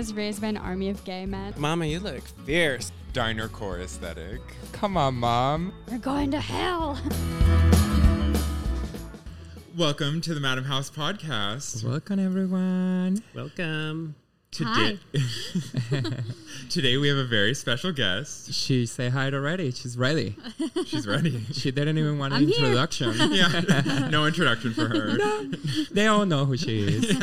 was raised by an army of gay men. Mama, you look fierce. Diner core aesthetic. Come on, mom. We're going to hell. Welcome to the Madame House podcast. Welcome, everyone. Welcome. Today, today we have a very special guest. She say hi already. She's ready. She's ready. She didn't even want an I'm here. introduction. yeah, no introduction for her. they all know who she is.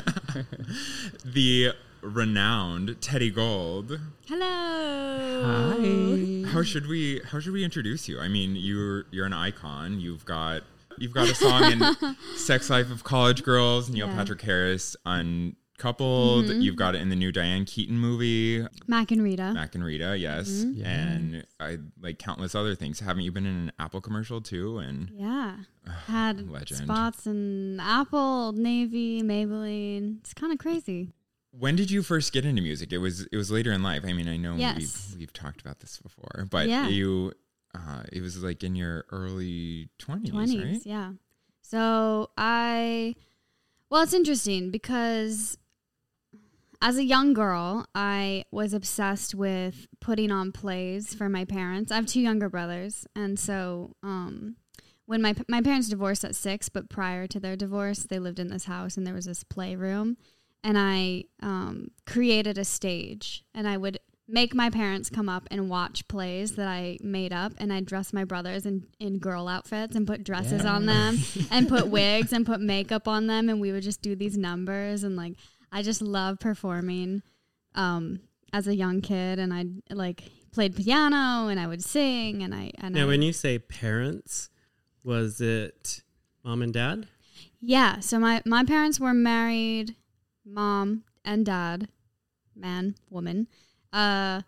The renowned Teddi Gold. Hello. Hi. How should we how should we introduce you? I mean, you're you're an icon. You've got you've got a song in Sex Life of College Girls, Neil Yeah. Patrick Harris uncoupled. Mm-hmm. You've got it in the new Diane Keaton movie, Mack and Rita. Mack and Rita, yes. Mm-hmm. And I like countless other things. Haven't you been in an Apple commercial too? And Yeah. Had Legend. spots in Apple, Navy, Maybelline. It's kind of crazy. When did you first get into music? It was it was later in life. I mean, I know Yes. we've we've talked about this before, but Yeah. you uh, it was like in your early 20s, 20s, right? yeah. So I, well, it's interesting because as a young girl, I was obsessed with putting on plays for my parents. I have two younger brothers, and so um, when my my parents divorced at six, but prior to their divorce, they lived in this house, and there was this playroom, and I um, created a stage, and I would make my parents come up and watch plays that I made up, and I'd dress my brothers in, in girl outfits and put dresses on them, and put wigs and put makeup on them, and we would just do these numbers, and like I just love performing um, as a young kid, and I like played piano, and I would sing, and I and I, Now, when you say parents, was it mom and dad? Yeah. So my my parents were married, mom and dad, man, woman, uh,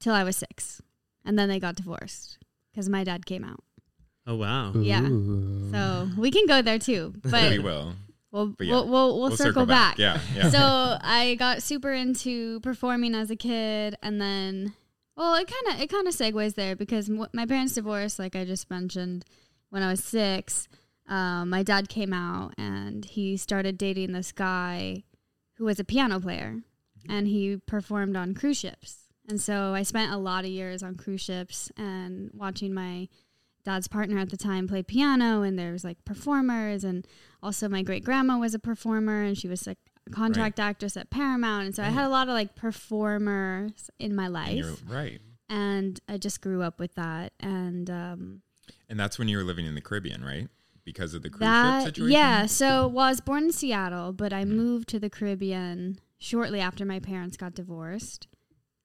till I was six, and then they got divorced because my dad came out. Oh, wow. Yeah. Ooh. So we can go there too, but we will. we'll, yeah, we'll, we'll we'll circle, back. Yeah, yeah. So I got super into performing as a kid, and then well, it kind of it kind of segues there because m- my parents divorced, like I just mentioned, when I was six. Um, my dad came out and he started dating this guy who was a piano player, and he performed on cruise ships. And so I spent a lot of years on cruise ships and watching my dad's partner at the time play piano and there was like performers and also my great grandma was a performer and she was like a contract actress at Paramount and so I had a lot of like performers in my life right. and I just grew up with that and um And that's when you were living in the Caribbean, right? Because of the cruise ship situation. yeah so well I was born in Seattle but I moved to the Caribbean shortly after my parents got divorced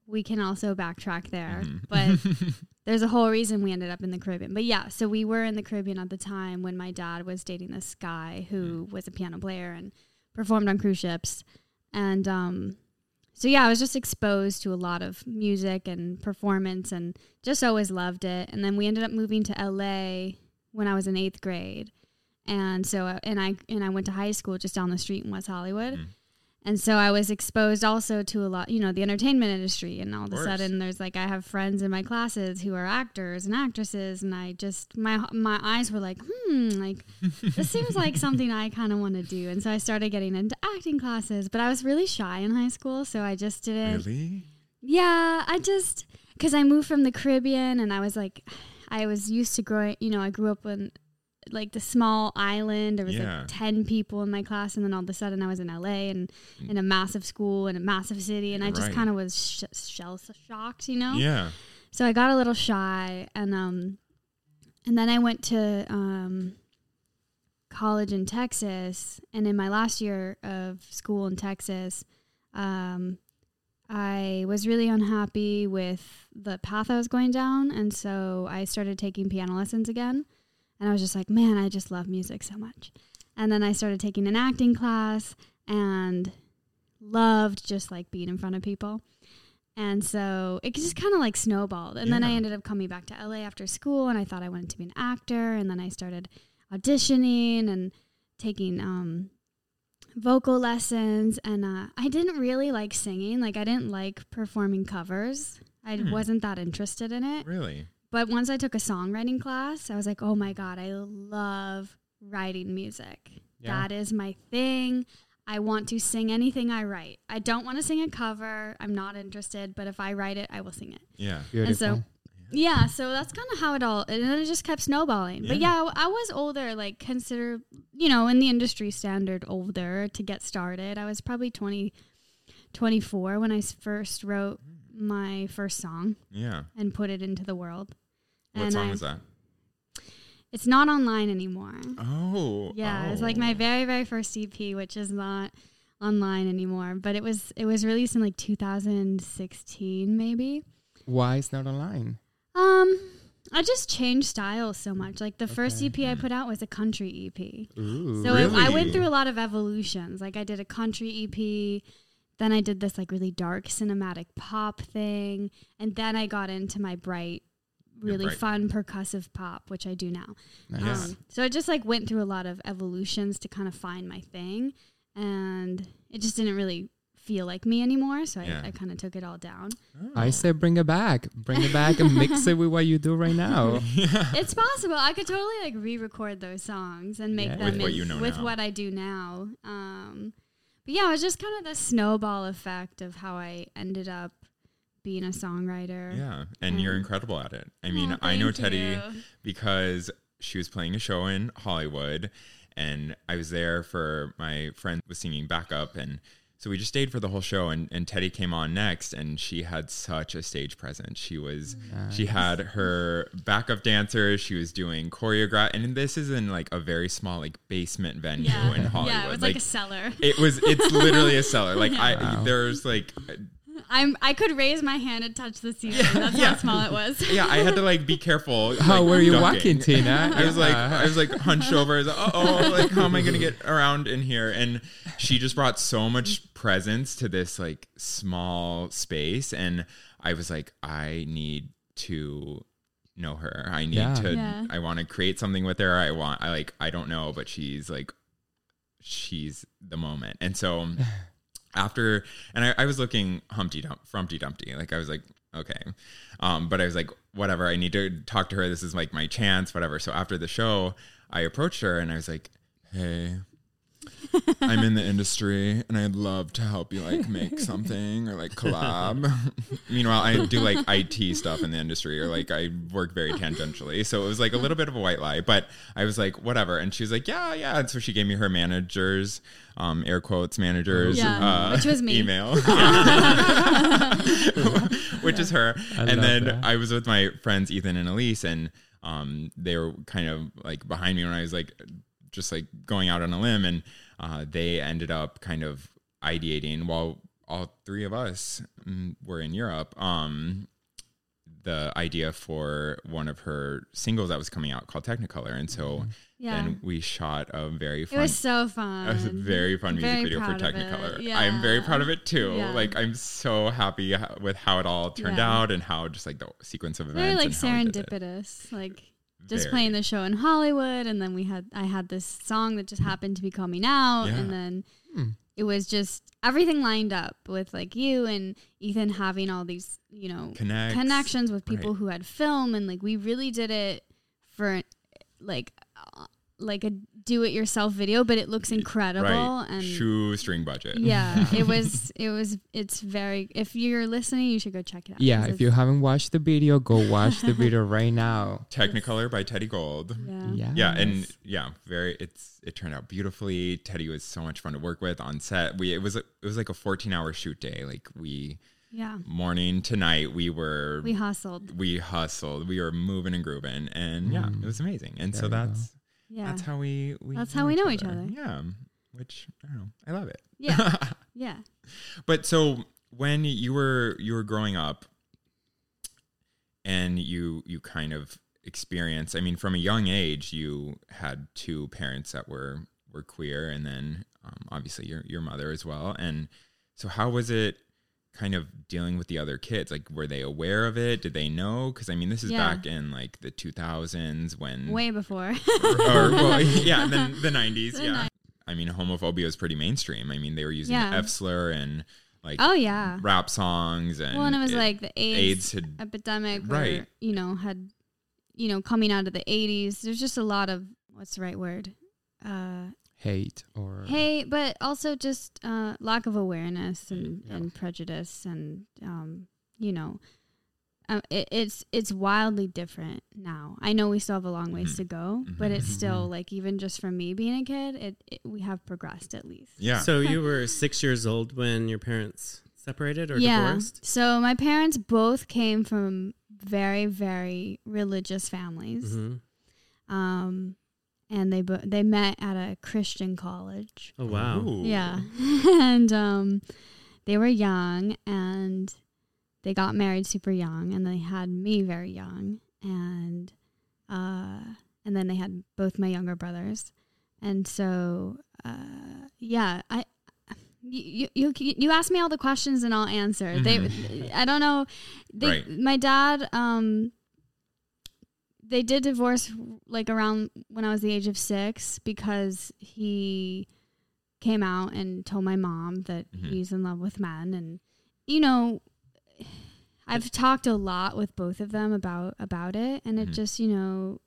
we can also backtrack there Mhm. but there's a whole reason we ended up in the Caribbean. But yeah, so we were in the Caribbean at the time when my dad was dating this guy who was a piano player and performed on cruise ships. And um, so yeah, I was just exposed to a lot of music and performance and just always loved it. And then we ended up moving to LA when I was in eighth grade. And so, uh, and I and I went to high school just down the street in West Hollywood, Mm. and so I was exposed also to a lot, you know, the entertainment industry. And all of, a sudden, there's like I have friends in my classes who are actors and actresses, and I just my my eyes were like, hmm, like this seems like something I kind of want to do. And so I started getting into acting classes, but I was really shy in high school, so I just didn't. Really? Yeah, I just because I moved from the Caribbean and I was like, I was used to growing. You know, I grew up in like the small island. There was Yeah. like ten people in my class, and then all of a sudden I was in LA and in a massive school and a massive city, and I just Right. kind of was sh- shell shocked. You know. Yeah. So I got a little shy, and um, and then I went to um, college in Texas, and in my last year of school in Texas, um, I was really unhappy with the path I was going down, and so I started taking piano lessons again, and I was just like, man, I just love music so much, and then I started taking an acting class and loved just like being in front of people. And so it just kind of like snowballed. And then I ended up coming back to LA after school and I thought I wanted to be an actor. And then I started auditioning and taking um, vocal lessons. And uh, I didn't really like singing. Like, I didn't like performing covers. I Hmm. wasn't that interested in it. Really? But once I took a songwriting class, I was like, oh my God, I love writing music. Yeah. That is my thing. I want to sing anything I write. I don't want to sing a cover. I'm not interested, but if I write it, I will sing it. Yeah. Beautiful. And so, yeah, so that's kind of how it all, and then it just kept snowballing. But Yeah. yeah, I was older, like consider, you know, in the industry standard, older to get started. I was probably 20, 24 I first wrote mm. my first song Yeah. and put it into the world. What And song I- was that? It's not online anymore. Oh. Yeah, it's oh. like my very very first EP, which is not online anymore. But it was it was released in like 2016, maybe. Why it's not online? Um, I just changed styles so much. Like the first EP I put out was a country EP. Ooh. So it, I went through a lot of evolutions. Like I did a country EP, then I did this like really dark cinematic pop thing, and then I got into my bright, really bright- fun percussive pop, which I do now. Nice. Um, so I just like went through a lot of evolutions to kind of find my thing, and it just didn't really feel like me anymore. So I, Yeah. I kind of took it all down. I Oh. said bring it back. Bring it back and mix it with what you do right now. it's possible. I could totally like re-record those songs and make Yeah. them With what you know with what I do now. Um, but yeah, it was just kind of the snowball effect of how I ended up being a songwriter. Yeah, and you're Um, incredible at it. I mean, Oh, I know Teddi you. because she was playing a show in Hollywood, and I was there for my friend was singing backup, and so we just stayed for the whole show. And, and Teddi came on next, and she had such a stage presence. She was she had her backup dancers. She was doing choreograph, and this is in like a very small like basement venue Yeah, in Hollywood. yeah, it was like, a cellar. it was it's literally a cellar. Like I Wow. there's like I'm I could raise my hand and touch the ceiling. That's yeah. how small it was. yeah, I had to like be careful. How like, were you ducking. walking, Tina? I was like, I was like hunched over. I was like, oh, like how am I gonna get around in here? And she just brought so much presence to this like small space, and I was like, I need to know her. I need Yeah. to. Yeah. I want to create something with her. I want. I like. I don't know, but she's like, she's the moment. And so after, and I, I was looking Humpty Dump, Dumpty. Like I was like, okay, um, but I was like, whatever. I need to talk to her. This is like my chance, whatever. So after the show, I approached her and I was like, hey. I'm in the industry and I'd love to help you like make something or like collab. Meanwhile, I do like IT stuff in the industry or like I work very tangentially. So it was like a little bit of a white lie, but I was like, whatever. And she was like, yeah, yeah. And so she gave me her managers, um, air quotes managers, Yeah, uh, which was me. email, which is her. I and then that. I was with my friends Ethan and Elise, and um, they were kind of like behind me when I was like just like going out on a limb, and uh, they ended up kind of ideating while all three of us mm, were in Europe. Um, the idea for one of her singles that was coming out called Technicolor, and so Yeah. then we shot a very fun. it was so fun. a very fun music Very video for proud of it. Technicolor. I'm very proud of it too. Yeah. Like I'm so happy with how it all turned Yeah. out and how just like the sequence of very events. like and how we did it. serendipitous. Like just Very. playing the show in Hollywood, and then we had I had this song that just happened to be coming out, Yeah. and then Hmm. it was just everything lined up with like you and Ethan having all these you know Connects. connections with people Right. who had film, and like we really did it for like like a do it yourself video, but it looks incredible Right. and. Shoestring budget. Yeah, it was. It was. It's very. If you're listening, you should go check it out. Yeah, if you haven't watched the video, go watch the video right now. Technicolor by Teddi Gold. Yeah. Yeah. Yeah, and yeah, very. It's it turned out beautifully. Teddi was so much fun to work with on set. We it was it was like a 14 hour shoot day. Like we Yeah. morning to night we were We hustled. we hustled. We were moving and grooving, and mm. yeah, it was amazing. And so There you go. that's Yeah. that's how we, we That's how we know each other. Yeah, which I don't know. I love it. Yeah. yeah. But so when you were you were growing up, and you you kind of experienced. I mean, from a young age, you had two parents that were were queer, and then um, obviously your your mother as well. And so, how was it? Kind of dealing with the other kids like were they aware of it did they know because i mean this is Yeah. back in like the 2000s when Way before. or well, yeah, then the nineties. The yeah, ni- I mean, homophobia was pretty mainstream. I mean, they were using Yeah. the F slur and like oh yeah. rap songs and Well, and it was like the AIDS AIDS, had epidemic, Right. Or, you know, had you know coming out of the '80s. There's just a lot of what's the right word? Uh, hate or Hey, but also just uh, lack of awareness and, Yeah. and prejudice, and um, you know, uh, it, it's it's wildly different now. I know we still have a long ways Mhm. to go, but it's Mhm. still like even just from me being a kid, it, it we have progressed at least. Yeah. So you were six years old when your parents separated or yeah. divorced? So my parents both came from very very religious families, hmm um, and they bo- they met at a Christian college. Oh wow. Ooh. Yeah. and um they were young and they got married super young and they had me very young and uh and then they had both my younger brothers. And so uh yeah, I you you you you ask me all the questions and I'll answer. They I don't know they Right. my dad um they did divorce like around when I was the age of 6 because he came out and told my mom that Mhm. he's in love with men and you know I've talked a lot with both of them about about it and it Mhm. just you know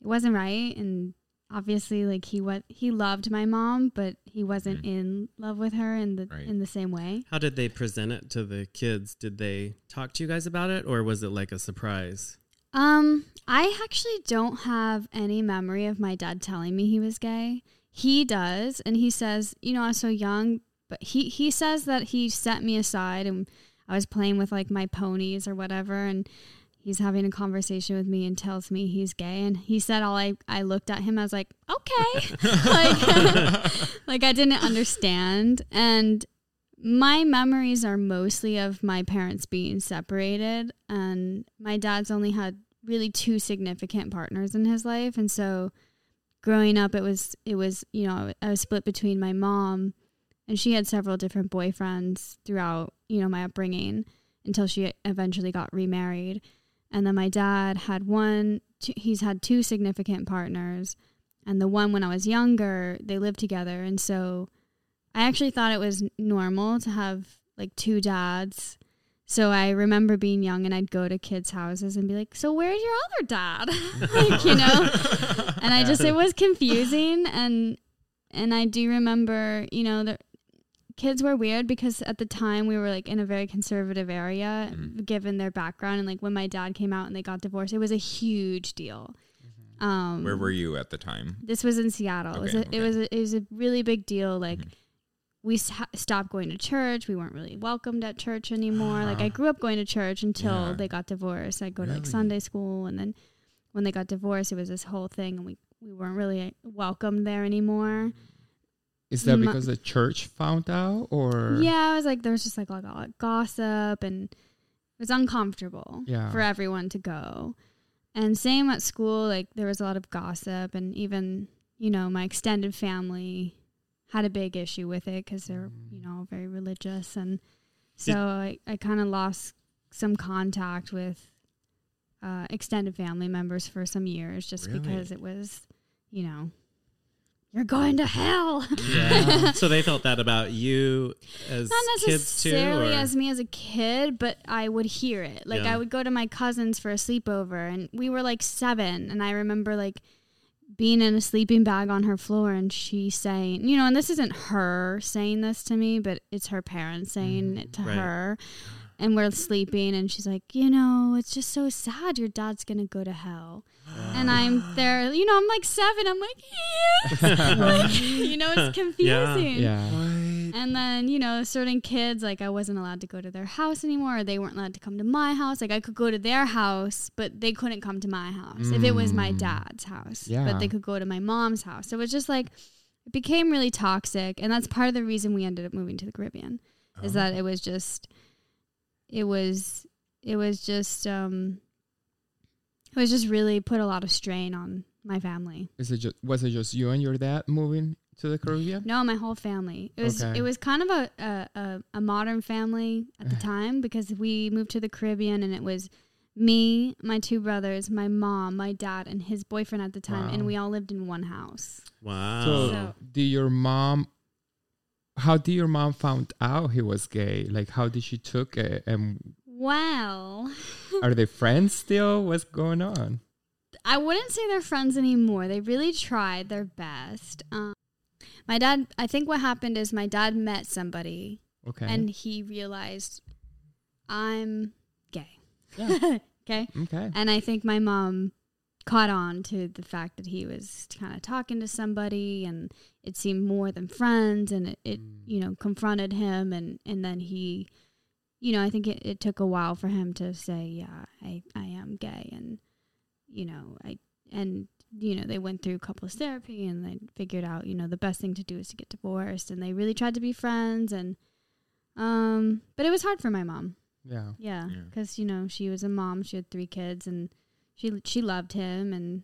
it wasn't right and obviously like he what he loved my mom but he wasn't Mhm. in love with her in the Right. in the same way How did they present it to the kids? Did they talk to you guys about it or was it like a surprise? Um, I actually don't have any memory of my dad telling me he was gay. He does, and he says, you know, I was so young, but he he says that he set me aside and I was playing with like my ponies or whatever and he's having a conversation with me and tells me he's gay and he said all I I looked at him I was like, "Okay." like like I didn't understand and my memories are mostly of my parents being separated and my dad's only had really two significant partners in his life and so growing up it was it was you know I was split between my mom and she had several different boyfriends throughout you know my upbringing until she eventually got remarried. And then my dad had one two, he's had two significant partners and the one when I was younger they lived together and so I actually thought it was normal to have like two dads. So I remember being young and I'd go to kids' houses and be like, "So where's your other dad?" like, you know. And I just it was confusing and and I do remember, you know, the kids were weird because at the time we were like in a very conservative area Mhm. given their background and like when my dad came out and they got divorced, it was a huge deal. Um Where were you at the time? this was in Seattle. it was Okay, a, it was a, it was a really big deal. Like Mhm. We s- stopped going to church. We weren't really welcomed at church anymore. Like I Ah. grew up going to church until Yeah. they got divorced. I'd go to like Sunday school, and then when they got divorced, it was this whole thing, and we we weren't really welcomed there anymore. is that because the church found out or Yeah, it was like there was just like a lot of gossip, and it was uncomfortable Yeah. for everyone to go. And same at school, like there was a lot of gossip, and even you know my extended family had a big issue with it because they're you know very religious, and so I, I kind of lost some contact with uh, extended family members for some years just Really? because it was, you know, you're going to hell. Yeah. so they felt that about you as Not kids too? necessarily as me as a kid, but I would hear it. Like Yeah. I would go to my cousins for a sleepover, and we were like seven, and I remember like being in a sleeping bag on her floor, and she saying, you know, and this isn't her saying this to me, but it's her parents mm-hmm. saying it to Right. her. And we're sleeping, and she's like, you know, it's just so sad. Your dad's gonna go to hell, and I'm there. You know, I'm like seven. I'm like, yeah. like, you know, it's confusing. yeah And then, you know, certain kids, like I wasn't allowed to go to their house anymore, or they weren't allowed to come to my house. Like I could go to their house, but they couldn't come to my house if it was my Mm. dad's house. Yeah. But they could go to my mom's house. So it was just like, it became really toxic. And that's part of the reason we ended up moving to the Caribbean, is that it was just, it was, it was just, um, it was just really put a lot of strain on my family. is it just was it just you and your dad moving to the Caribbean No, my whole family. It was Okay. it was kind of a, a, a, a modern family at the uh-huh. time because we moved to the Caribbean and it was me, my two brothers, my mom, my dad, and his boyfriend at the time, and we all lived in one house. Wow. so So- did your mom how did your mom found out he was gay like how did she took it and Well, are they friends still what's going on I wouldn't say they're friends anymore. They really tried their best. Um, My dad, I think what happened is my dad met somebody Okay. and he realized I'm gay. Yeah. okay. okay. And I think my mom caught on to the fact that he was kind of talking to somebody and it seemed more than friends and it, it Mm. you know, confronted him and, and then he, you know, I think it, it took a while for him to say, yeah, I, I am gay. And, you know, I, and, you know, they went through couples therapy and they figured out, you know, the best thing to do is to get divorced and they really tried to be friends and, um, but it was hard for my mom. Yeah. Yeah, Yeah. because you know she was a mom. She had three kids, and she she loved him, and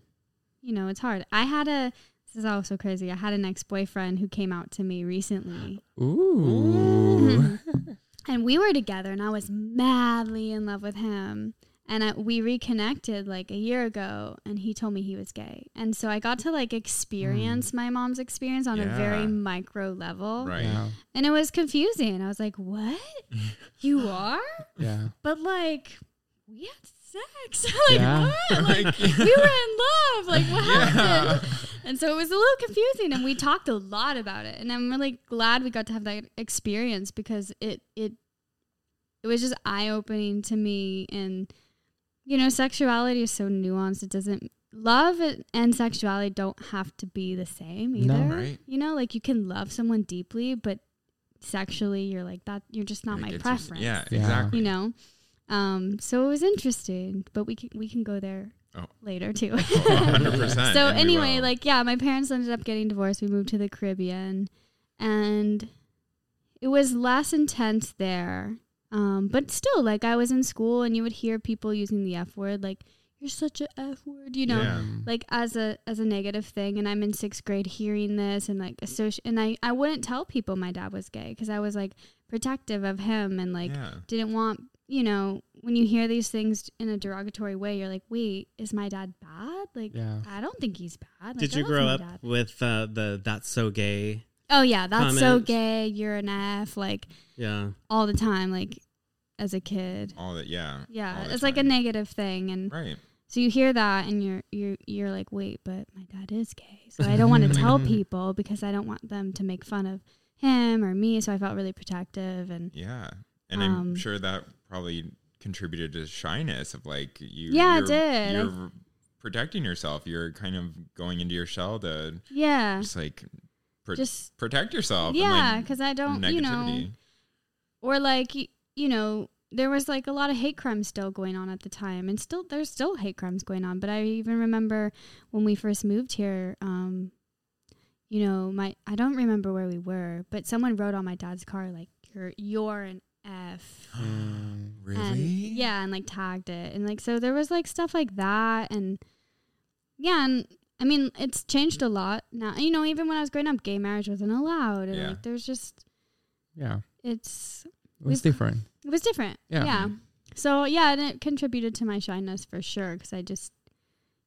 you know it's hard. I had a this is also crazy. I had an ex boyfriend who came out to me recently, Ooh. and we were together, and I was madly in love with him. And I, we reconnected like a year ago, and he told me he was gay, and so I got to like experience mm. my mom's experience on a very micro level, Right. Yeah. and it was confusing. I was like, "What? you are?" Yeah. but like we had sex like Yeah. what like we were in love like what happened and so it was a little confusing and we talked a lot about it and i'm really glad we got to have that experience because it it it was just eye-opening to me and you know sexuality is so nuanced it doesn't love and sexuality don't have to be the same No. either Right. you know like you can love someone deeply but sexually you're like that you're just not Like, my preference yeah, Yeah. exactly. you know um so it was interesting but we can we can go there Oh. later too Oh, 100%. so anyway like yeah my parents ended up getting divorced we moved to the caribbean and it was less intense there um but still like i was in school and you would hear people using the f word like you're such a f word you know Yeah. like as a as a negative thing and i'm in sixth grade hearing this and like associate and i i wouldn't tell people my dad was gay because i was like protective of him and like yeah. didn't want you know when you hear these things in a derogatory way you're like wait is my dad bad like Yeah. i don't think he's bad Like, Did you grow up dad. with uh, the "That's so gay"? oh yeah that's so gay you're an f like Yeah, all the time like as a kid All that. Yeah. yeah all the it's like a negative thing and Right. so you hear that and you're you're you're like wait but my dad is gay so i don't want to tell people because i don't want them to make fun of him or me so i felt really protective and Yeah. And Um, I'm sure that probably contributed to shyness of like you. Yeah, it did. You're protecting yourself. You're kind of going into your shell to yeah just like pro- just protect yourself. yeah because i don't you know negativity. or like you know there was like a lot of hate crimes still going on at the time and still there's still hate crimes going on but i even remember when we first moved here um you know my i don't remember where we were but someone wrote on my dad's car like you're you're an f Mm. Really? and, yeah and like tagged it and like so there was like stuff like that and yeah and i mean it's changed a lot now you know even when i was growing up gay marriage wasn't allowed and Yeah. like there's just Yeah. it's It was different. it was different. Yeah. Yeah. So yeah, and it contributed to my shyness for sure because I just,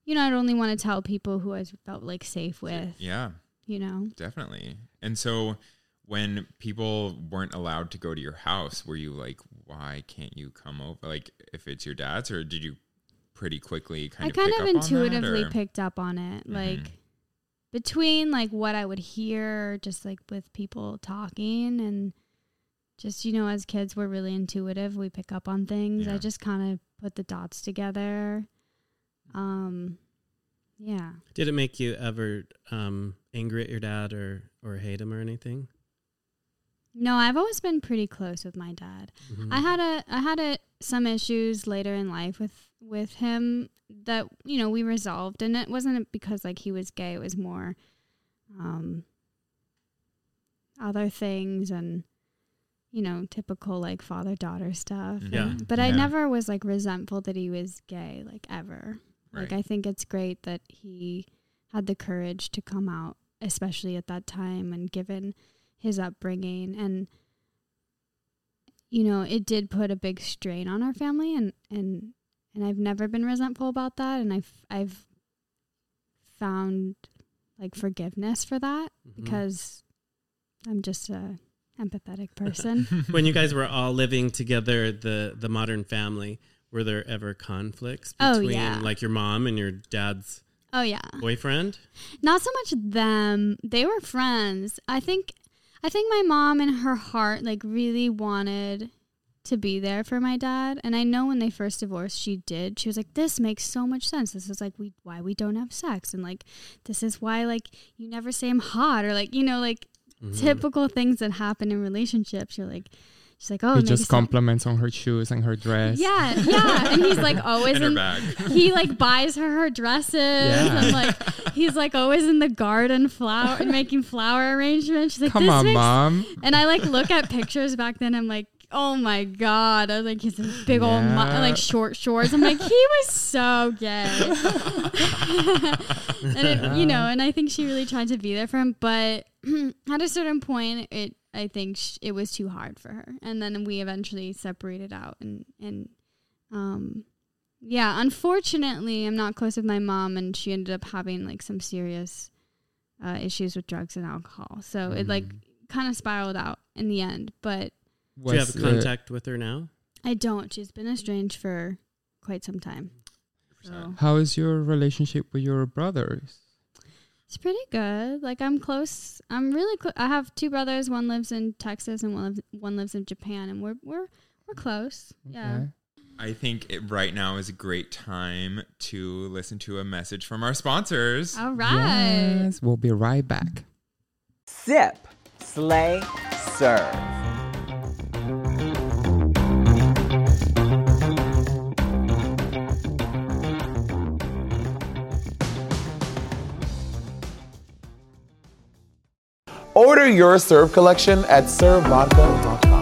you know, I'd only want to tell people who I felt like safe with. Yeah, You know. definitely. And so when people weren't allowed to go to your house, were you like, why can't you come over? Like if it's your dad's or did you pretty quickly kind I of kind pick of up on that, intuitively picked up on it, Mhm. like between like what I would hear, just like with people talking and. Just you know, as kids, we're really intuitive. We pick up on things. Yeah. I just kind of put the dots together. Um, yeah. Did it make you ever um, angry at your dad or or hate him or anything? No, I've always been pretty close with my dad. Mhm. I had a I had a some issues later in life with with him that you know we resolved, and it wasn't because like he was gay. It was more um, other things and you know typical like father daughter stuff. Yeah. And- but I never was like resentful that he was gay, like ever. Like I think it's great that he had the courage to come out, especially at that time and given his upbringing and you know, it did put a big strain on our family and and and I've never been resentful about that and I've I've found like forgiveness for that Mhm. because I'm just a empathetic person. when you guys were all living together, the the modern family, were there ever conflicts Oh, between yeah. like your mom and your dad's Oh yeah. boyfriend? Not so much them. They were friends. I think I think my mom in her heart like really wanted to be there for my dad. And I know when they first divorced, she did. She was like, "This makes so much sense. This is like we why we don't have sex, and like this is why like you never say I'm hot or like you know like Mhm. typical things that happen in relationships. You're like, she's like, oh, he just compliments on her shoes and her dress. Yeah, yeah, and he's like always In her bag. He like buys her her dresses and like he's like always in the garden flower and making flower arrangements. She's like, Come this on, makes mom. And I like look at pictures back then. I'm like, oh my god! I was like, he's in big old mu- like short shorts. I'm like, he was so gay. and it, you know, and I think she really tried to be there for him, but at a certain point, it I think sh- it was too hard for her, and then we eventually separated out, and and um. Yeah, unfortunately, I'm not close with my mom, and she ended up having like some serious uh, issues with drugs and alcohol. So it like kind of spiraled out in the end. But Do you have contact with her now? I don't. She's been estranged for quite some time. So how is your relationship with your brothers? It's pretty good. Like I'm close. I'm really close. I have two brothers. One lives in Texas and one lives one lives in Japan, and we're we're we're close. Yeah. I think it, right now is a great time to listen to a message from our sponsors. All right. Yes, we'll be right back. Sip, slay, serve. Order your serve collection at servevodka.com.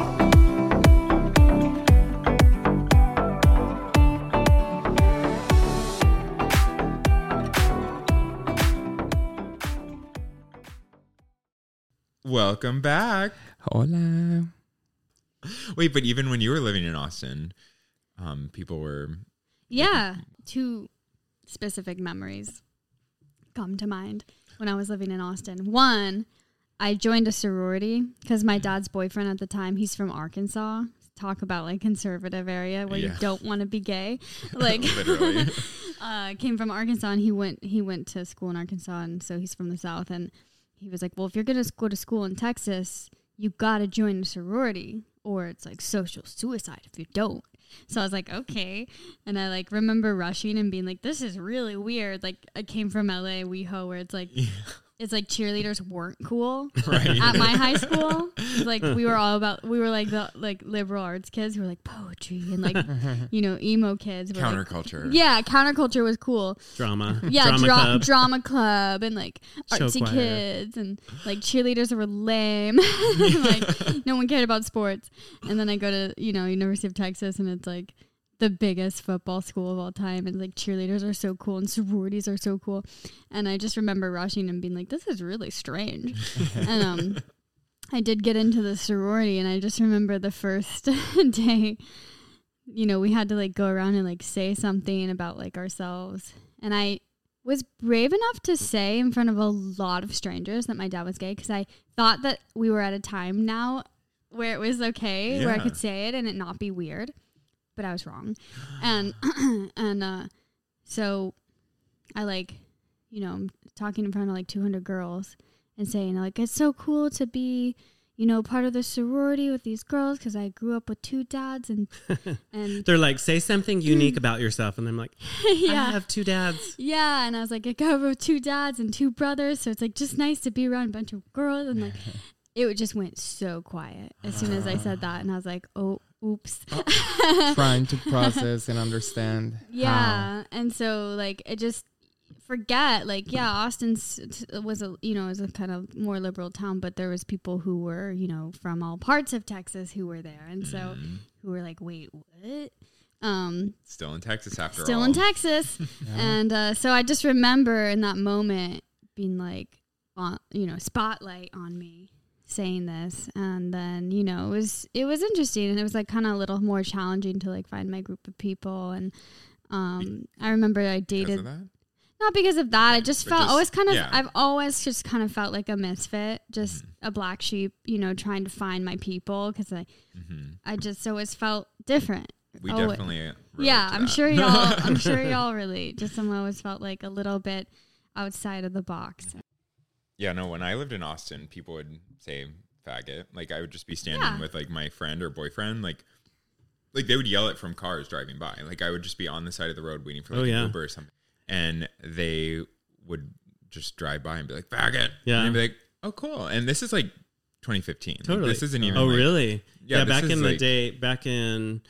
Welcome back. Hola. Wait, but even when you were living in Austin, um, people were Yeah. Two specific memories come to mind when I was living in Austin. One, I joined a sorority because my dad's boyfriend at the time, he's from Arkansas. Talk about like conservative area where you don't want to be gay. Like literally. uh, came from Arkansas and he went he went to school in Arkansas and so he's from the south and he was like, well, if you're gonna go to school in Texas, you gotta join a sorority or it's like social suicide if you don't. So I was like, okay, and I like remember rushing and being like, this is really weird. Like I came from LA, WeHo, where it's like. It's like cheerleaders weren't cool Right. at my high school. Like we were all about we were like the like liberal arts kids who were like poetry and like you know emo kids. were, like, Counterculture. yeah, counterculture was cool. Drama. Yeah, Drama dra- club. drama club and like artsy kids and like cheerleaders were lame. like no one cared about sports. And then I go to you know University of Texas and it's like the biggest football school of all time and like cheerleaders are so cool and sororities are so cool. And I just remember rushing and being like, this is really strange. and um, I did get into the sorority and I just remember the first day you know, we had to like go around and like say something about like ourselves. And I was brave enough to say in front of a lot of strangers that my dad was gay because I thought that we were at a time now where it was okay, where I could say it and it not be weird. But I was wrong. And and uh so I like, you know, I'm talking in front of like 200 girls and saying like it's so cool to be you know, part of the sorority with these girls because I grew up with two dads and and They're like, say something unique about yourself. And I'm like, yeah I have two dads. yeah. And I was like, I grew up with two dads and two brothers, so it's like just nice to be around a bunch of girls. And like, it just went so quiet as soon as I said that, and I was like, oh, oops. Trying to process and understand. how. Yeah, and so like it just forget like yeah, Austin's t- was a you know was a kind of more liberal town, but there was people who were you know from all parts of Texas who were there, and so Mm-hmm. who were like, wait, what? Um, Still in Texas after all still all. in Texas, and uh, so I just remember in that moment being like, on you know, spotlight on me saying this and then you know it was it was interesting and it was like kind of a little more challenging to like find my group of people and um i remember i dated not because of that i just But felt just- always kind of yeah. i've always just kind of felt like a misfit just Mm-hmm. a black sheep you know trying to find my people because i Mhm. i just always felt different we Oh, definitely. yeah, I'm that. sure y'all. I'm sure y'all relate. Just someone always felt like a little bit outside of the box. Yeah, no, when I lived in Austin, people would say faggot. Like I would just be standing Yeah. with like my friend or boyfriend, like like they would yell it from cars driving by. Like I would just be on the side of the road waiting for oh, like Oh, an yeah. Uber or something. And they would just drive by and be like, faggot. Yeah. And I'd be like, Oh cool. And this is like 2015. Like, Totally. this isn't even Oh, like- really? Yeah, Yeah. back is in the day, back in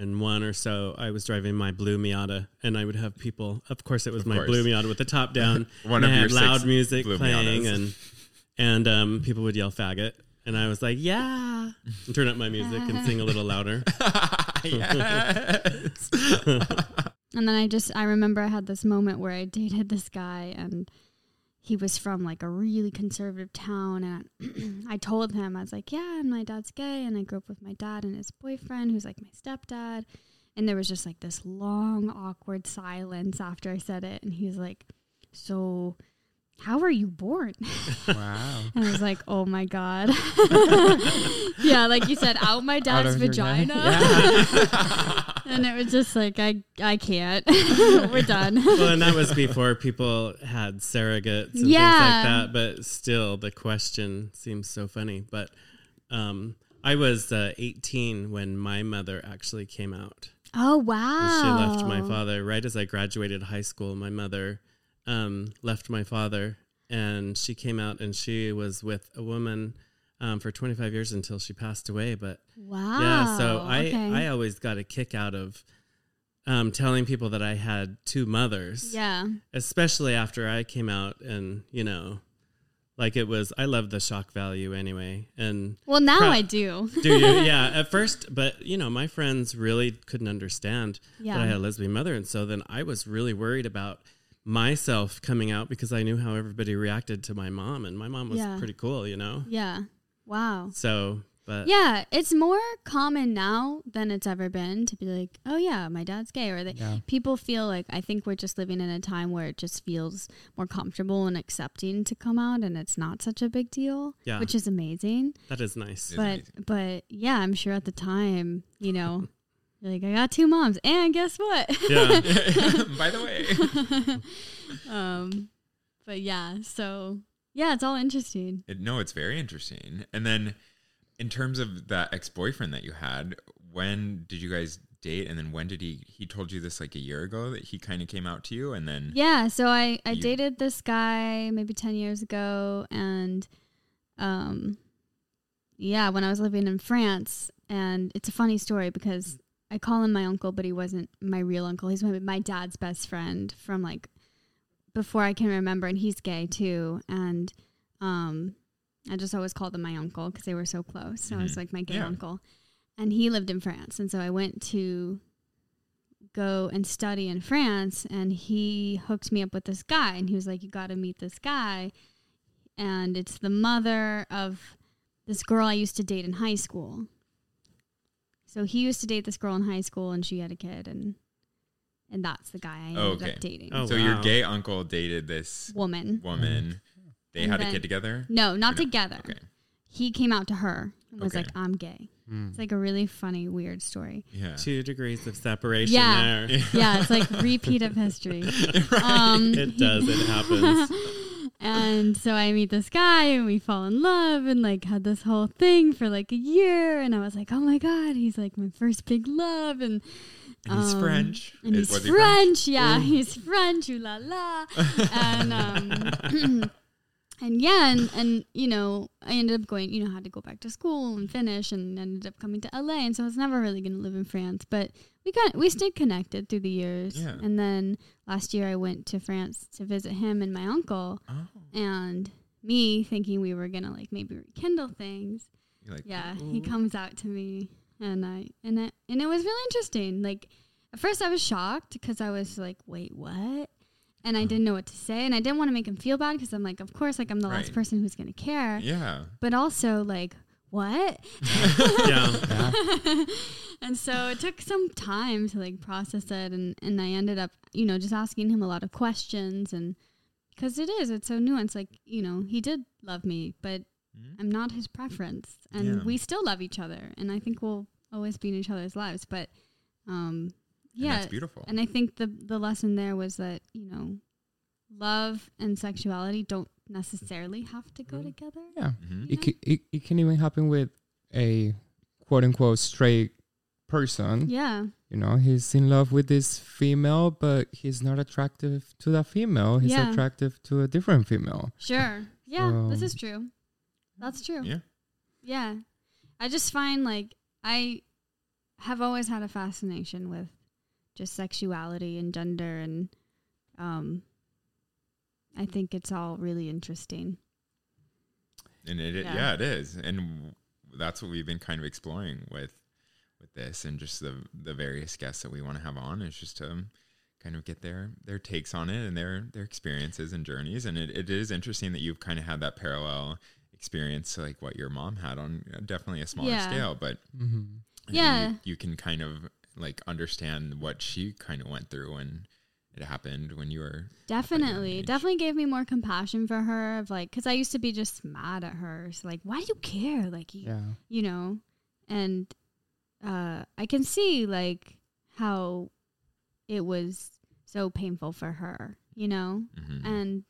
2001 or so, I was driving my blue Miata, and I would have people. Of course, it was Of my course. blue Miata with the top down. One and of I your had loud six music Blue playing, Miatas. and and um, people would yell "faggot," and I was like, "Yeah," and turn up my music and sing a little louder. yes. And then I just I remember I had this moment where I dated this guy and he was from like a really conservative town and I told him I was like, "Yeah, my dad's gay and I grew up with my dad and his boyfriend who's like my stepdad." And there was just like this long awkward silence after I said it and he was like, "So how were you born?" Wow. And I was like, "Oh my god." yeah, like you said out my dad's your vagina. Yeah. and it was just like I I can't. We're done. well, and that was before people had surrogates and Yeah. things like that. But still, the question seems so funny. But um, I was uh, 18 when my mother actually came out. Oh And wow. She left my father right as I graduated high school. My mother um, left my father, and she came out, and she was with a woman um, for 25 years until she passed away. But Wow. yeah, so I okay. I always got a kick out of um, telling people that I had two mothers yeah. especially after I came out and you know, like it was. I love the shock value anyway, and Well, now Pro- I do. do you? yeah, at first, but you know, my friends really couldn't understand Yeah. that I had a lesbian mother, and so then I was really worried about myself coming out because I knew how everybody reacted to my mom, and my mom was Yeah. pretty cool, you know. Yeah. Wow. So, but Yeah, it's more common now than it's ever been to be like, "Oh yeah, my dad's gay," or they, Yeah. people feel like I think we're just living in a time where it just feels more comfortable and accepting to come out, and it's not such a big deal, Yeah. which is amazing. that is nice. It's but amazing. but yeah, I'm sure at the time, you know, you're like I got two moms, and guess what? Yeah, By the way. um, but yeah, so yeah, it's all interesting. It, no, it's very interesting. And then, in terms of that ex boyfriend that you had, when did you guys date? And then when did he? He told you this like a year ago that he kind of came out to you, and then Yeah, so I I You- dated this guy maybe 10 years ago and um yeah, when I was living in France and it's a funny story because I call him my uncle, but he wasn't my real uncle. He's my, my dad's best friend from like before I can remember and he's gay too and um I just always called him my uncle because they were so close. So I was Mhm. like my gay Yeah. uncle. And he lived in France and so I went to go and study in France and he hooked me up with this guy and he was like you got to meet this guy and it's the mother of this girl I used to date in high school. So he used to date this girl in high school and she had a kid and and that's the guy I ended Okay. up dating. Oh, so your gay uncle dated this Woman. woman. They And had a kid together. No, not no? together. Okay. He came out to her and was Okay. like I'm gay. Mm. It's like a really funny weird story. Yeah. two degrees of separation Yeah. there. Yeah, it's like repeat of history. Um, It does. It happens. and so I meet this guy and we fall in love and like had this whole thing for like a year. And I was like, oh my god, he's like my first big love. And And he's um, French. and he's was he French, yeah, he's French, ooh la la, and um, and yeah, and and you know, I ended up going, you know, had to go back to school and finish, and ended up coming to LA, and so I was never really going to live in France, but we got we stayed connected through the years, Yeah. and then last year I went to France to visit him and my uncle, Oh, and me thinking we were gonna like maybe rekindle things, like, yeah, he comes out to me, and I and it and it was really interesting. Like at first, I was shocked because I was like, "Wait, what?" And I uh-huh. didn't know what to say, and I didn't want to make him feel bad because I'm like, "Of course, like I'm the last person who's gonna care," Yeah. but also like, "What?" yeah. Yeah. and so it took some time to like process it, and and I ended up, you know, just asking him a lot of questions, and because it is, it's so nuanced. Like, you know, he did love me, but Mhm. I'm not his preference, and Yeah. we still love each other, and I think we'll always be in each other's lives. But um, And yeah, that's beautiful. and I think the the lesson there was that you know, love and sexuality don't necessarily have to go together. Yeah. Mhm. It, ca- it, it can even happen with a quote unquote straight person. Yeah, You know, he's in love with this female, but he's not attractive to that female. He's Yeah. attractive to a different female. sure. Yeah, this is true. That's true. Yeah. Yeah. I just find like I have always had a fascination with just sexuality and gender and um I think it's all really interesting. and it, it Yeah. yeah. it is and that's what we've been kind of exploring with with this and just the the various guests that we want to have on is just to kind of get their their takes on it and their their experiences and journeys and it, it is interesting that you've kind of had that parallel experience to like what your mom had on uh, definitely a smaller Yeah. scale but Mm-hmm. Yeah. you, you can kind of like understand what she kind of went through when it happened when you were Definitely. Definitely gave me more compassion for her of like cuz I used to be just mad at her. So like why do you care? Like you, Yeah. you know. And uh I can see like how it was so painful for her, you know? mhm. and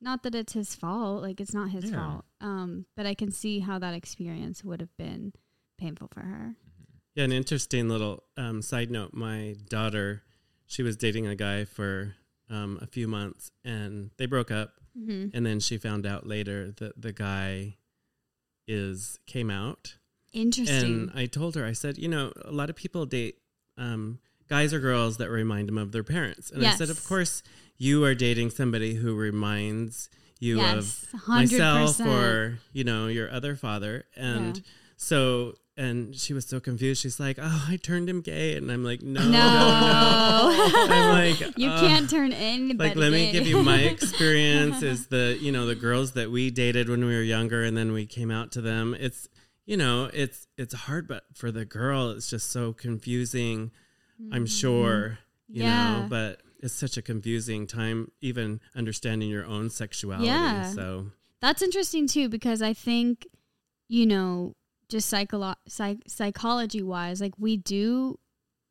not that it's his fault like it's not his Yeah. fault um but i can see how that experience would have been painful for her Yeah, an interesting little um, side note. My daughter, she was dating a guy for um, a few months, and they broke up. mm-hmm. And then she found out later that the guy is came out. interesting And I told her, I said, you know, a lot of people date um, guys or girls that remind them of their parents. And I said, of course, you are dating somebody who reminds you yes of 100% myself or you know your other father and Yeah. so and she was so confused she's like oh i turned him gay and i'm like no no, no no i'm like you "Uh." can't turn anybody like let me give you my experience is the you know the girls that we dated when we were younger and then we came out to them it's you know it's it's hard but for the girl it's just so confusing i'm sure you Mm-hmm. Yeah. know but it's such a confusing time even understanding your own sexuality Yeah. so That's interesting too because I think you know just psycholo- psych- psychology wise like we do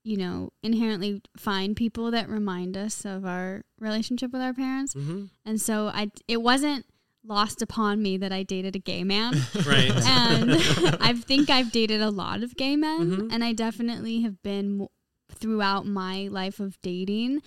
you know inherently find people that remind us of our relationship with our parents. Hmm and so I it wasn't lost upon me that I dated a gay man. Right. And I think I've dated a lot of gay men, Mhm. and I definitely have been throughout my life of dating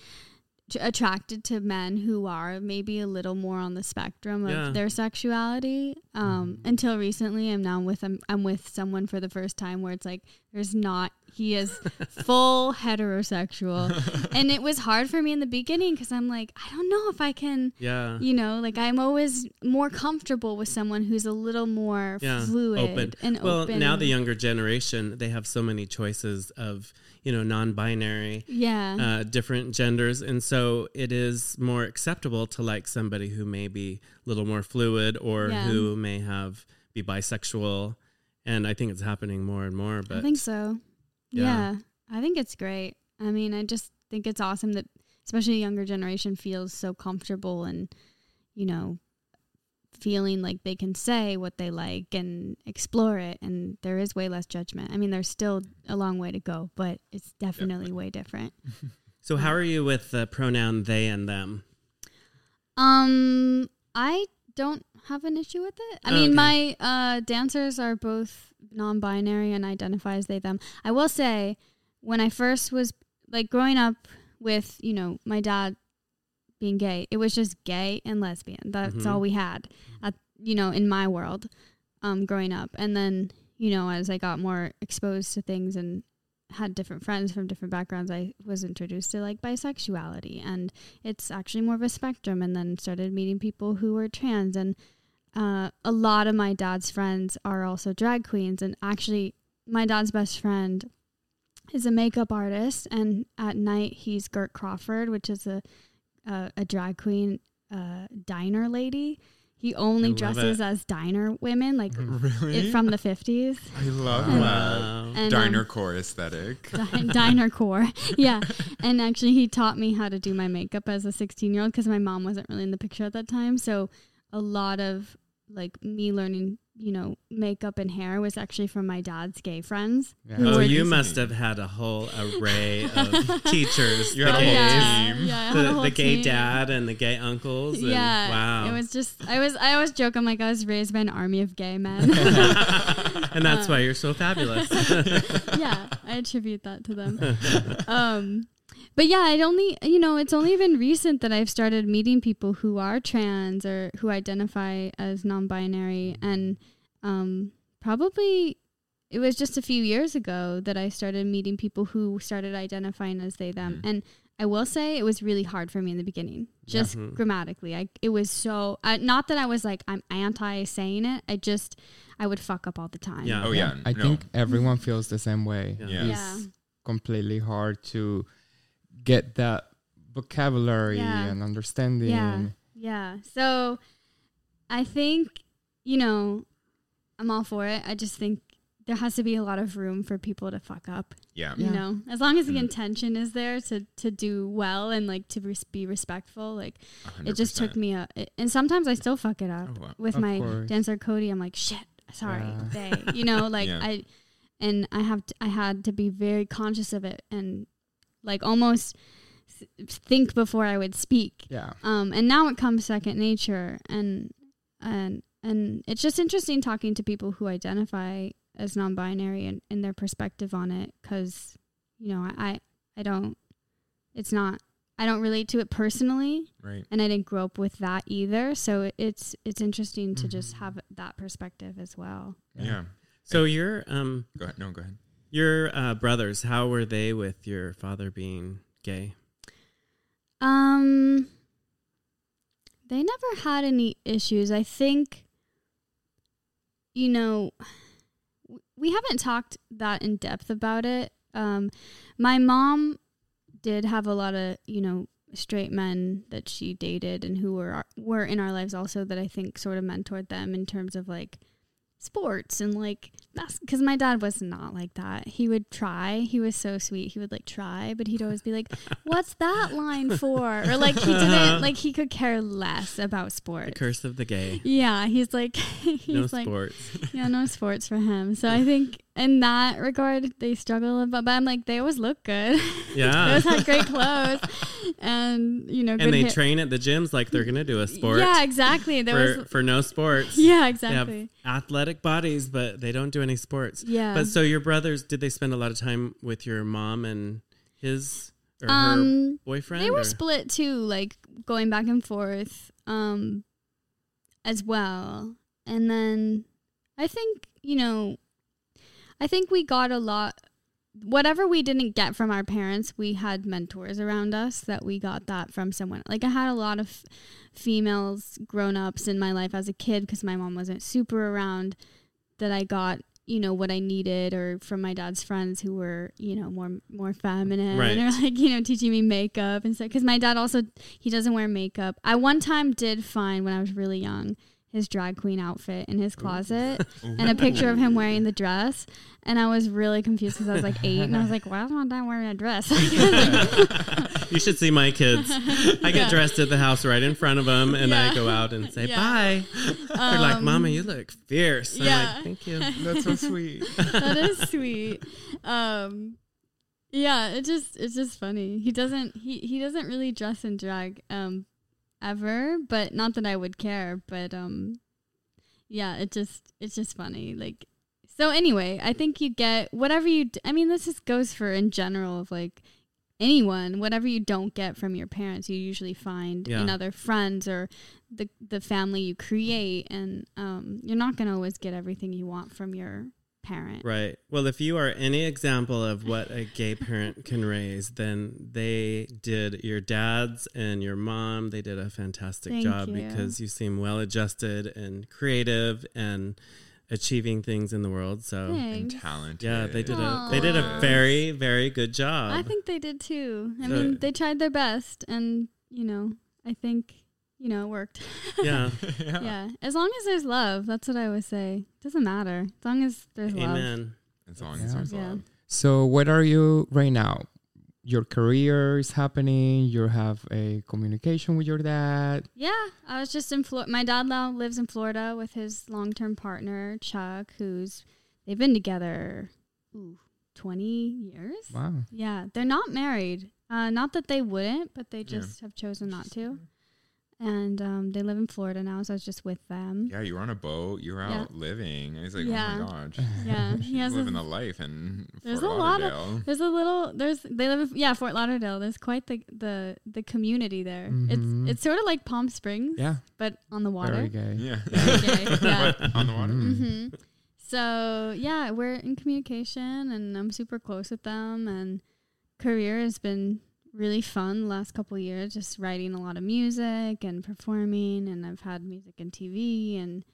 attracted to men who are maybe a little more on the spectrum of Yeah. their sexuality. Um, Until recently, I'm now with I'm, I'm with someone for the first time where it's like there's not he is full heterosexual, and it was hard for me in the beginning because I'm like I don't know if I can yeah you know, like I'm always more comfortable with someone who's a little more yeah fluid open and well open. Well, now the younger generation they have so many choices of you know non-binary yeah, uh, different genders, and so it is more acceptable to like somebody who may be a little more fluid or Yeah. who may have be bisexual. And I think it's happening more and more. But I think so. yeah. Yeah. I think it's great. I mean, I just think it's awesome that especially a younger generation feels so comfortable and you know feeling like they can say what they like and explore it and there is way less judgment. I mean, there's still a long way to go, but it's definitely way different. So how are you with the pronoun they and them? Um, I don't have an issue with it. I Oh, mean, my uh, dancers are both non-binary and identify as they them. I will say, when I first was like growing up with you know my dad being gay, it was just gay and lesbian. That's Mhm. all we had, at, you know, in my world, um, growing up. And then you know, as I got more exposed to things and had different friends from different backgrounds, I was introduced to like bisexuality. And it's actually more of a spectrum and then started meeting people who were trans. And uh, a lot of my dad's friends are also drag queens. And actually my dad's best friend is a makeup artist. And at night he's Gert Crawford which is a a, drag queen uh, diner lady he only dresses it. as diner women like really? from the 50s I love And- that. and, diner um, core aesthetic. Di- diner core. Yeah. And actually he taught me how to do my makeup as a 16 year old because my mom wasn't really in the picture at that time. So a lot of like me learning, you know, makeup and hair was actually from my dad's gay friends. Yeah. Oh, you must have had a whole array of teachers. You the had a whole yeah, team. yeah, I had a The, whole the gay team. dad and the gay uncles. And, Yeah, Wow. It was just I was I always joke I'm like I was raised by an army of gay men. and that's why you're so fabulous. yeah, I attribute that to them. Um, but yeah, I'd only, you know, it's only been recent that I've started meeting people who are trans or who identify as non-binary, and um, probably it was just a few years ago that I started meeting people who started identifying as they them, Mhm. and I will say it was really hard for me in the beginning, just Mhm. grammatically. I it was so uh, not that I was like I'm anti saying it. I just I would fuck up all the time. Yeah. Oh yeah, I no. think everyone feels the same way. Yeah. Yeah. Yeah. It's completely hard to get that vocabulary Yeah. and understanding. Yeah. Yeah. So I think, you know, I'm all for it. I just think there has to be a lot of room for people to fuck up, yeah. you Yeah. know, as long as the Mm. intention is there to, to do well and like to res- be respectful. Like it just took me a, it, and sometimes I still fuck it up Oh, wow. with my course. dancer Cody. I'm like, shit, sorry, Yeah. they, you know, like Yeah. I, and I have, to, I had to be very conscious of it and like almost think before I would speak Yeah. um, and now it comes second nature and and and it's just interesting talking to people who identify as non-binary and, and their perspective on it because you know I, I i don't it's not i don't relate to it personally right. and i didn't grow up with that either so it, it's it's interesting to just Mhm. have that perspective as well Yeah. so you're um Go ahead. No, go ahead. Your uh, brothers, how were they with your father being gay? Um, they never had any issues. I think, you know, we haven't talked that in depth about it. Um, my mom did have a lot of, you know, straight men that she dated and who were were in our lives also that I think sort of mentored them in terms of like sports and like that's because my dad was not like that. He would try. He was so sweet. He would like try, but he'd always be like, "What's that line for?" Or like he didn't like he could care less about The sports. curse of the gay. Yeah, he's like he's No like sports. yeah, no sports for him. So I think in that regard they struggle a bit, but I'm like they always look good. Yeah. they always had great clothes, and you know, and they train at the gyms like they're gonna do a sport. Yeah, exactly. There for, was for no sports. yeah, They exactly. have athletic bodies, but they don't do any sports. Yeah. But so your brothers, did they spend a lot of time with your mom and his or her Um, boyfriend? They were or- split too, like going back and forth, um, as well. And then I think, you know, I think we got a lot whatever we didn't get from our parents, we had mentors around us that we got that from someone. Like I had a lot of females grown ups in my life as a kid because my mom wasn't super around that I got you know what I needed or from my dad's friends who were you know more more feminine Right. or like you know teaching me makeup and stuff because my dad also he doesn't wear makeup I one time did find when I was really young his drag queen outfit in his closet and a picture of him wearing the dress and I was really confused because I was like eight and I was like why is my dad wearing a dress you should see my kids. I get Yeah. dressed at the house right in front of them, and I go out and say Yeah. bye. They're like, Um, "Mama, you look fierce." I'm yeah. like, "Thank you." That's so sweet. that is sweet. Um, yeah, it just it's just funny. He doesn't he he doesn't really dress in drag um ever, but not that I would care. But um, yeah, it just it's just funny. Like so. Anyway, I think you get whatever you. D- I mean, this just goes for in general of like anyone whatever you don't get from your parents you usually find in other friends or the the family you create and um you're not going to always get everything you want from your parent Right. Well, if you are any example of what a gay parent can raise, then they did your dad's and your mom, they did a fantastic Thank job you. because you seem well adjusted and creative and achieving things in the world. So, and talented. yeah, they did a they did a very very good job. I think they did too. I So- mean, they tried their best, and you know, I think you know it worked. yeah. yeah. as long as there's love, that's what I always say. Doesn't matter as long as there's love. Amen. As long as there's Yeah. love. So, what are you right now? your career is happening. You have a communication with your dad. Yeah, I was just in Florida. My dad now lives in Florida with his long-term partner Chuck, who's they've been together ooh, twenty years. Wow. Yeah, they're not married. Uh, not that they wouldn't, but they Yeah. just have chosen not to. And um, they live in Florida now, so I was just with them. Yeah, you were on a boat. You were Yeah. out living. I was like, Yeah. oh my gosh. Yeah, he She's has a, living the life And There's Fort a lot of- there's a little there's they live in, yeah Fort Lauderdale. There's quite the the the community there. Mhm. It's it's sort of like Palm Springs, Yeah. but on the water. Very gay. yeah. Okay, yeah. On the water. Mhm. hmm So yeah, we're in communication, and I'm super close with them. And career has been really fun the last couple of years, just writing a lot of music and performing. And I've had music and TV and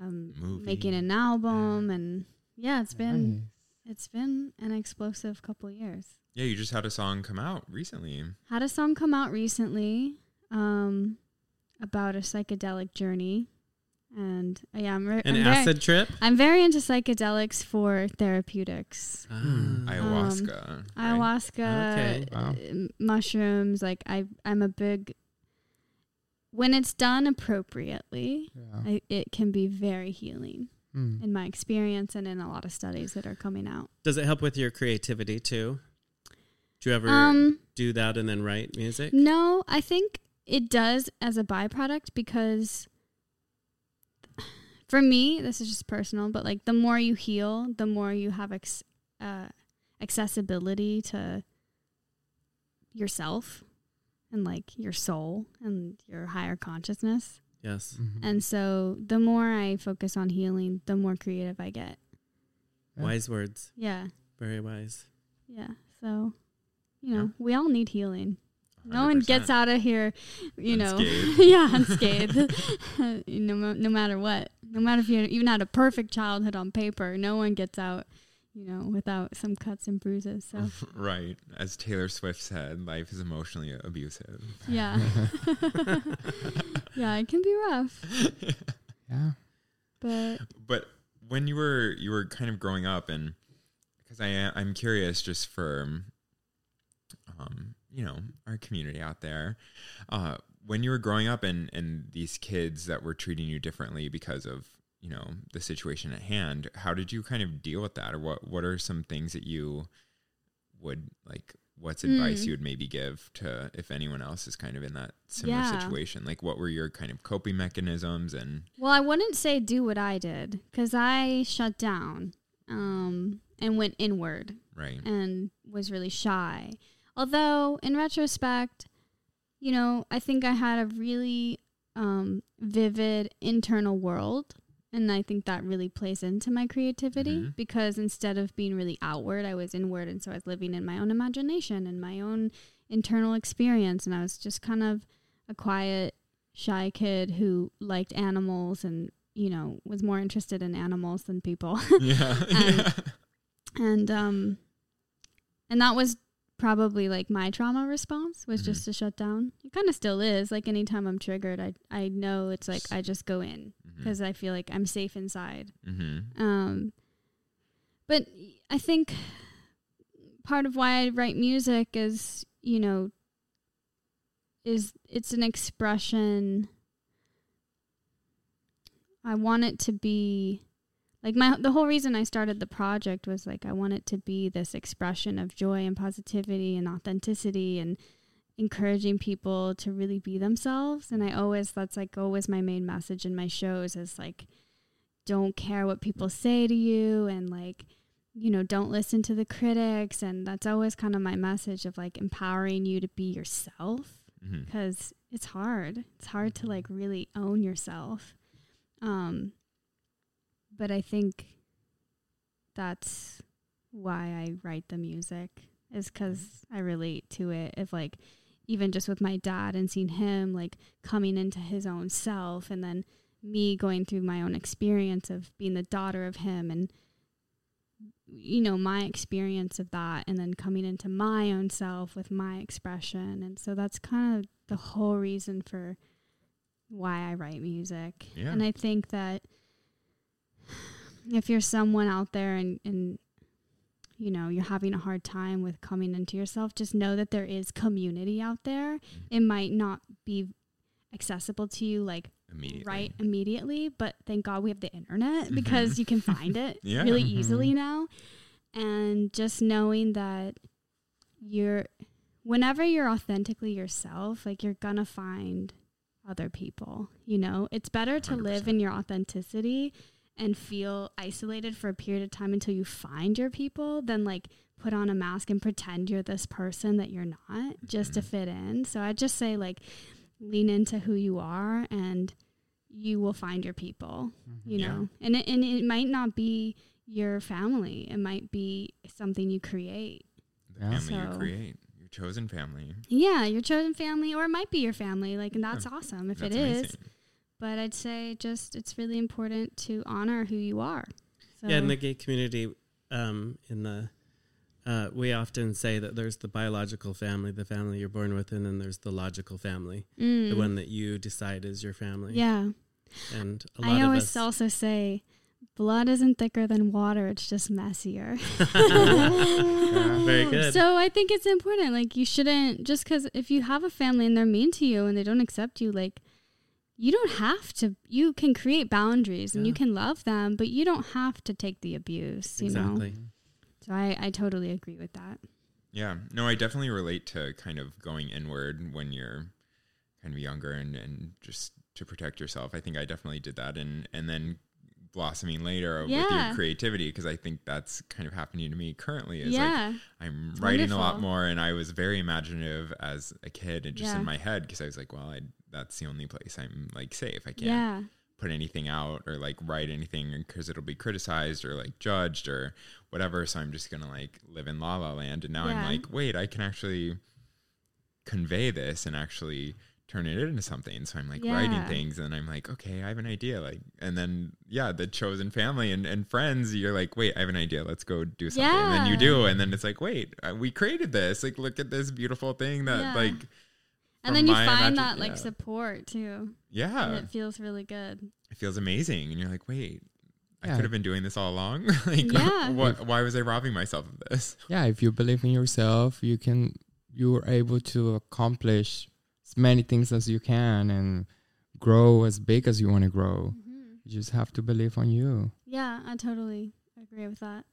um, making an album, and yeah, it's been Nice. it's been an explosive couple of years. Yeah, you just had a song come out recently. Had a song come out recently um, about a psychedelic journey. And uh, yeah, I'm, re- An I'm very- acid trip. I'm very into psychedelics for therapeutics. Ah. Ayahuasca. right? Ayahuasca, Okay. Wow. uh, mushrooms. Like I, I'm a big. When it's done appropriately, Yeah. I, it can be very healing Mm. in my experience and in a lot of studies that are coming out. Does it help with your creativity too? Do you ever Um, do that and then write music? no, I think it does as a byproduct because for me, this is just personal, but like the more you heal, the more you have ex- uh, accessibility to yourself and like your soul and your higher consciousness. Yes. Mhm. And so the more I focus on healing, the more creative I get. Yeah. Wise words. Yeah. Very wise. Yeah. So, you know, we all need healing. No one gets out of here, you know, yeah, unscathed. no, ma- no matter what, no matter if you even had a perfect childhood on paper, no one gets out, you know, without some cuts and bruises. So, Right. As Taylor Swift said, life is emotionally abusive. yeah, yeah, it can be rough, Yeah. but But when you were you were kind of growing up and because I am- I'm curious just for um you know our community out there uh when you were growing up and and these kids that were treating you differently because of you know the situation at hand how did you kind of deal with that or what what are some things that you would like what's advice Mm. you would maybe give to if anyone else is kind of in that similar Yeah. situation like what were your kind of coping mechanisms and Well, I wouldn't say do what I did because I shut down um, and went inward right and was really shy. Although, in retrospect, you know, I think I had a really um, vivid internal world. And I think that really plays into my creativity Mhm. because instead of being really outward, I was inward. And so I was living in my own imagination and my own internal experience. And I was just kind of a quiet, shy kid who liked animals and, you know, was more interested in animals than people. yeah And- yeah and um and that was probably like my trauma response was Mhm. just to shut down it kind of still is like anytime i'm triggered i i know it's like i just go in Mm-hmm. because i feel like i'm safe inside Mm-hmm. um but i think part of why i write music is you know is it's an expression i want it to be like my the whole reason i started the project was like i want it to be this expression of joy and positivity and authenticity and encouraging people to really be themselves. And i always that's like always my main message in my shows is like don't care what people say to you and like you know don't listen to the critics. And that's always kind of my message of like empowering you to be yourself Mm-hmm. because it's hard. It's hard to like really own yourself. Um but i think that's why i write the music is because mm-hmm. i relate to it. If like even just with my dad and seeing him like coming into his own self and then me going through my own experience of being the daughter of him and you know my experience of that and then coming into my own self with my expression. And so that's kind of the whole reason for why I write music. Yeah. and I think that if you're someone out there and, and you know you're having a hard time with coming into yourself just know that there is community out there it might not be accessible to you like Immediately. right immediately but thank god we have the internet because you can find it Yeah. really Mhm. easily now and just knowing that you're whenever you're authentically yourself like you're gonna find other people you know it's better to live 100%. in your authenticity and feel isolated for a period of time until you find your people than like put on a mask and pretend you're this person that you're not just to Mhm. fit in so i just say like lean into who you are and you will find your people you Yeah. know and it, and it might not be your family it might be something you create The Yeah. family you create, your chosen family. yeah your chosen family or it might be your family like and that's awesome if That's it is amazing. But i'd say just it's really important to honor who you are so Yeah, in the gay community, um, in the uh, we often say that there's the biological family, the family you're born with, and then there's the logical family, Mm. the one that you decide is your family. yeah and a lot i of always us. also say blood isn't thicker than water it's just messier Very good. So I think it's important. Like you shouldn't just because if you have a family and they're mean to you and they don't accept you, like you don't have to. You can create boundaries and you can love them, but you don't have to take the abuse. You know. exactly. So I I totally agree with that. Yeah. No, I definitely relate to kind of going inward when you're kind of younger and, and just to protect yourself. I think I definitely did that and and then blossoming later with your creativity because I think that's kind of happening to me currently is like yeah. I'm It's writing a lot more and I was very imaginative as a kid and just Yeah. in my head because I was like, well, I, that's the only place I'm like safe. I can't Yeah. put anything out or like write anything because it'll be criticized or like judged or whatever. So I'm just gonna like live in la la land. And now I'm like, wait, I can actually convey this and actually turn it into something. So I'm like writing things and I'm like, okay, I have an idea. Like, and then yeah, the chosen family and, and friends, you're like, wait, I have an idea. Let's go do something. And then you do. And then it's like, wait, uh, we created this. Like, look at this beautiful thing that Yeah. like, And then you find imagine- that like yeah. support too, yeah, and it feels really good. it feels amazing and you're like wait i could have been doing this all along like Yeah. what, why was i robbing myself of this yeah if you believe in yourself you can you're able to accomplish as many things as you can and grow as big as you want to grow Mhm. you just have to believe on you Yeah, I totally agree with that.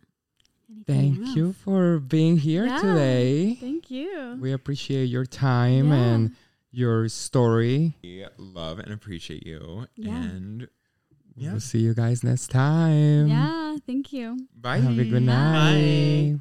Anything thank else? you for being here Yeah. today Thank you. we appreciate your time Yeah. and your story we love and appreciate you Yeah. and yeah we'll see you guys next time yeah, thank you. bye have a good Bye. night